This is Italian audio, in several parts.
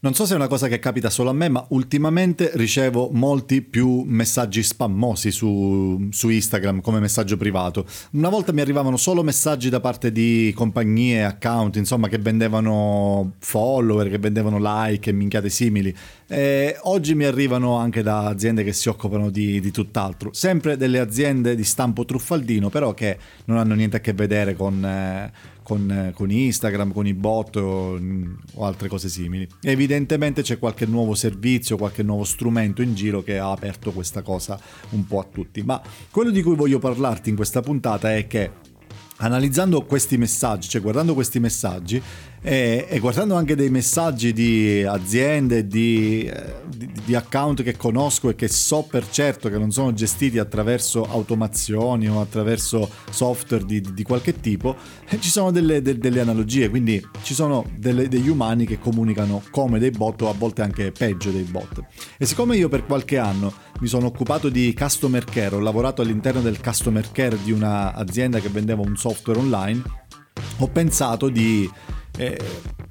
Non so se è una cosa che capita solo a me, ma ultimamente ricevo molti più messaggi spammosi su, su, Instagram come messaggio privato. Una volta mi arrivavano solo messaggi da parte di compagnie, account, insomma, che vendevano follower, che vendevano like e minchiate simili. E oggi mi arrivano anche da aziende che si occupano di, di tutt'altro. Sempre delle aziende di stampo truffaldino, però che non hanno niente a che vedere con... Eh, con, con, Instagram, con i bot o, o, altre cose simili. Evidentemente c'è qualche nuovo servizio, qualche nuovo strumento in giro che ha aperto questa cosa un po' a tutti. Ma quello di cui voglio parlarti in questa puntata è che analizzando questi messaggi, cioè guardando questi messaggi, e, e, guardando anche dei messaggi di aziende, di, di, di, account che conosco e che so per certo che non sono gestiti attraverso automazioni o attraverso software di, di qualche tipo, eh, ci sono delle, de, delle, analogie, quindi ci sono delle, degli umani che comunicano come dei bot o a volte anche peggio dei bot. E siccome io per qualche anno mi sono occupato di customer care, ho lavorato all'interno del customer care di un'azienda che vendeva un software online, ho pensato di eh,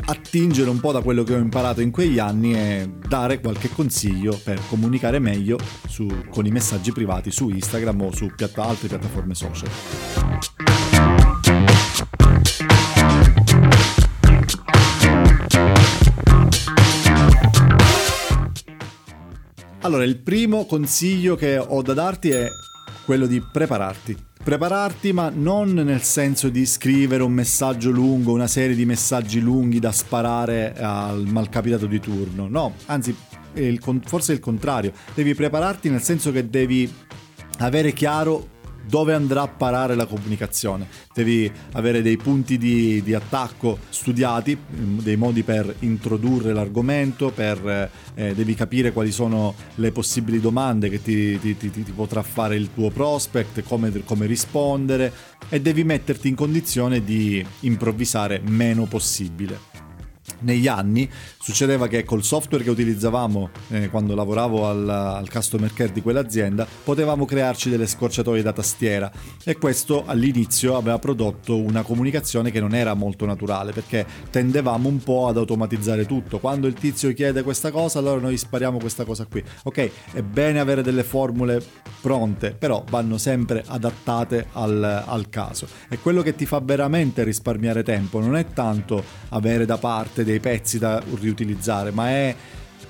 attingere un po' da quello che ho imparato in quegli anni e dare qualche consiglio per comunicare meglio su, con i messaggi privati su Instagram o su piatta, altre piattaforme social. Allora, il primo consiglio che ho da darti è quello di prepararti prepararti, ma non nel senso di scrivere un messaggio lungo, una serie di messaggi lunghi da sparare al malcapitato di turno. No, anzi, forse è il contrario. Devi prepararti nel senso che devi avere chiaro dove andrà a parare la comunicazione. Devi avere dei punti di, di attacco studiati, mm, dei modi per introdurre l'argomento, per, eh, devi capire quali sono le possibili domande che ti, ti, ti, ti potrà fare il tuo prospect, come, come rispondere e devi metterti in condizione di improvvisare meno possibile negli anni succedeva che col software che utilizzavamo eh, quando lavoravo al, al, customer care di quell'azienda potevamo crearci delle scorciatoie da tastiera. E questo all'inizio aveva prodotto una comunicazione che non era molto naturale perché tendevamo un po' ad automatizzare tutto. Quando il tizio chiede questa cosa allora noi spariamo questa cosa qui. Ok è bene avere delle formule pronte però vanno sempre adattate al, al caso. E quello che ti fa veramente risparmiare tempo. Non è tanto avere da parte dei pezzi da riutilizzare, ma è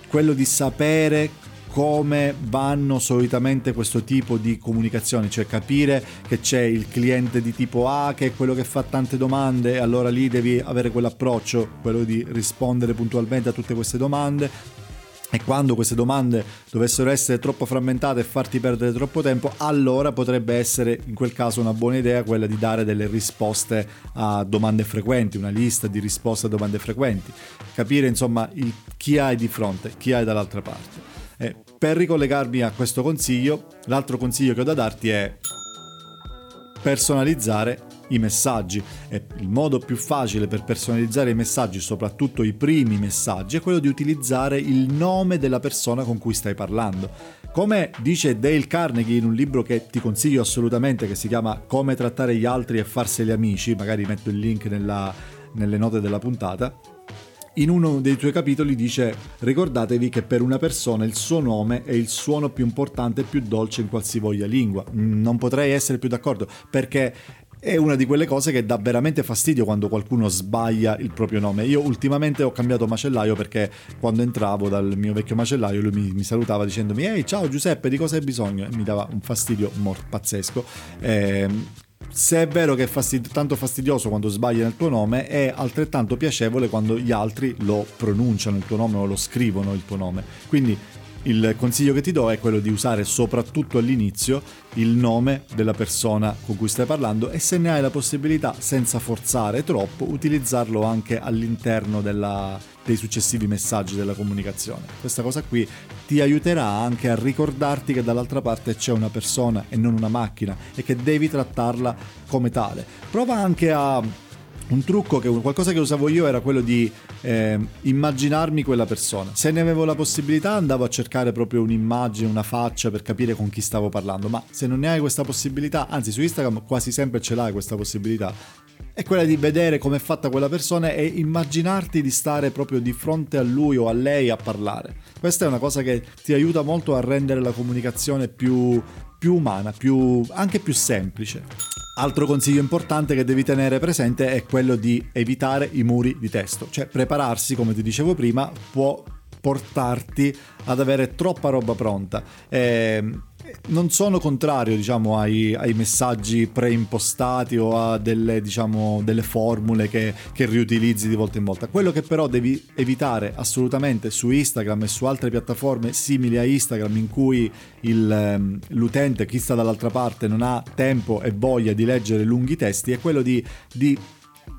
quello di sapere come vanno solitamente questo tipo di comunicazioni, cioè capire che c'è il cliente di tipo A che è quello che fa tante domande e allora lì devi avere quell'approccio, quello di rispondere puntualmente a tutte queste domande, e quando queste domande dovessero essere troppo frammentate e farti perdere troppo tempo, allora potrebbe essere in quel caso una buona idea quella di dare delle risposte a domande frequenti, una lista di risposte a domande frequenti, capire insomma il, chi hai di fronte, chi hai dall'altra parte. E per ricollegarmi a questo consiglio, l'altro consiglio che ho da darti è personalizzare i messaggi e il modo più facile per personalizzare i messaggi, soprattutto i primi messaggi, è quello di utilizzare il nome della persona con cui stai parlando. Come dice Dale Carnegie in un libro che ti consiglio assolutamente che si chiama Come trattare gli altri e farseli amici, magari metto il link nella, nelle note della puntata, in uno dei tuoi capitoli dice ricordatevi che per una persona il suo nome è il suono più importante e più dolce in qualsivoglia lingua. Non potrei essere più d'accordo perché è una di quelle cose che dà veramente fastidio quando qualcuno sbaglia il proprio nome. Io ultimamente ho cambiato macellaio perché quando entravo dal mio vecchio macellaio lui mi, mi salutava dicendomi ehi ciao Giuseppe di cosa hai bisogno? E mi dava un fastidio mor- pazzesco. Eh, se è vero che è fastid- tanto fastidioso quando sbagli nel tuo nome, è altrettanto piacevole quando gli altri lo pronunciano il tuo nome o lo scrivono il tuo nome. Quindi il consiglio che ti do è quello di usare soprattutto all'inizio il nome della persona con cui stai parlando e se ne hai la possibilità, senza forzare troppo, utilizzarlo anche all'interno della, dei successivi messaggi della comunicazione. Questa cosa qui ti aiuterà anche a ricordarti che dall'altra parte c'è una persona e non una macchina e che devi trattarla come tale. Prova anche a un trucco che qualcosa che usavo io era quello di eh, immaginarmi quella persona. Se ne avevo la possibilità andavo a cercare proprio un'immagine, una faccia per capire con chi stavo parlando, ma se non ne hai questa possibilità, anzi su Instagram quasi sempre ce l'hai questa possibilità, è quella di vedere come è fatta quella persona e immaginarti di stare proprio di fronte a lui o a lei a parlare. Questa è una cosa che ti aiuta molto a rendere la comunicazione più, più umana, più, anche più semplice. Altro consiglio importante che devi tenere presente è quello di evitare i muri di testo, cioè prepararsi, come ti dicevo prima, può portarti ad avere troppa roba pronta. Eh, non sono contrario diciamo, ai, ai, messaggi preimpostati o a delle, diciamo, delle formule che, che, riutilizzi di volta in volta. Quello che però devi evitare assolutamente su Instagram e su altre piattaforme simili a Instagram in cui il, ehm, l'utente, chi sta dall'altra parte, non ha tempo e voglia di leggere lunghi testi è quello di, di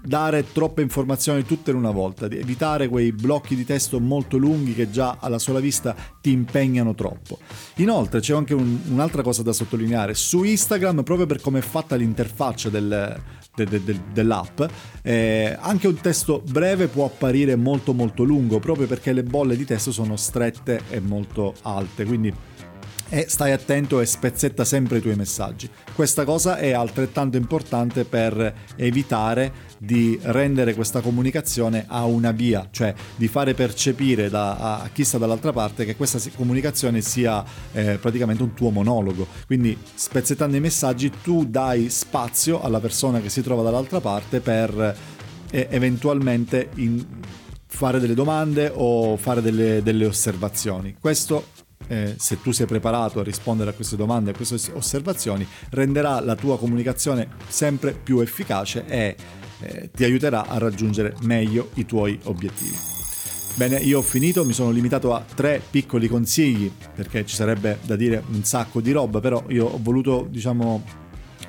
dare troppe informazioni tutte in una volta, di evitare quei blocchi di testo molto lunghi che già alla sola vista ti impegnano troppo. Inoltre c'è anche un, un'altra cosa da sottolineare, su Instagram proprio per come è fatta l'interfaccia del, de, de, de, dell'app, eh, anche un testo breve può apparire molto molto lungo proprio perché le bolle di testo sono strette e molto alte, quindi e stai attento e spezzetta sempre i tuoi messaggi. Questa cosa è altrettanto importante per evitare di rendere questa comunicazione a una via, cioè di fare percepire da, a chi sta dall'altra parte che questa comunicazione sia eh, praticamente un tuo monologo. Quindi spezzettando i messaggi tu dai spazio alla persona che si trova dall'altra parte per eh, eventualmente in, fare delle domande o fare delle, delle osservazioni. Questo eh, se tu sei preparato a rispondere a queste domande, a queste osservazioni, renderà la tua comunicazione sempre più efficace e eh, ti aiuterà a raggiungere meglio i tuoi obiettivi. Bene, io ho finito, mi sono limitato a tre piccoli consigli perché ci sarebbe da dire un sacco di roba, però io ho voluto, diciamo,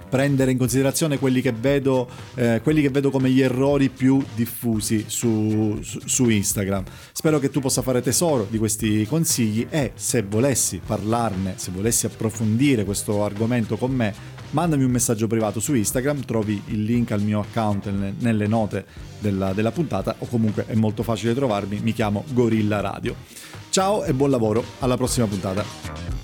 prendere in considerazione quelli che vedo, eh, quelli che vedo come gli errori più diffusi su, su, su, Instagram. Spero che tu possa fare tesoro di questi consigli e se volessi parlarne, se volessi approfondire questo argomento con me, mandami un messaggio privato su Instagram, trovi il link al mio account nelle, note della, della puntata o comunque è molto facile trovarmi, mi chiamo Gorilla Radio. Ciao e buon lavoro, alla prossima puntata.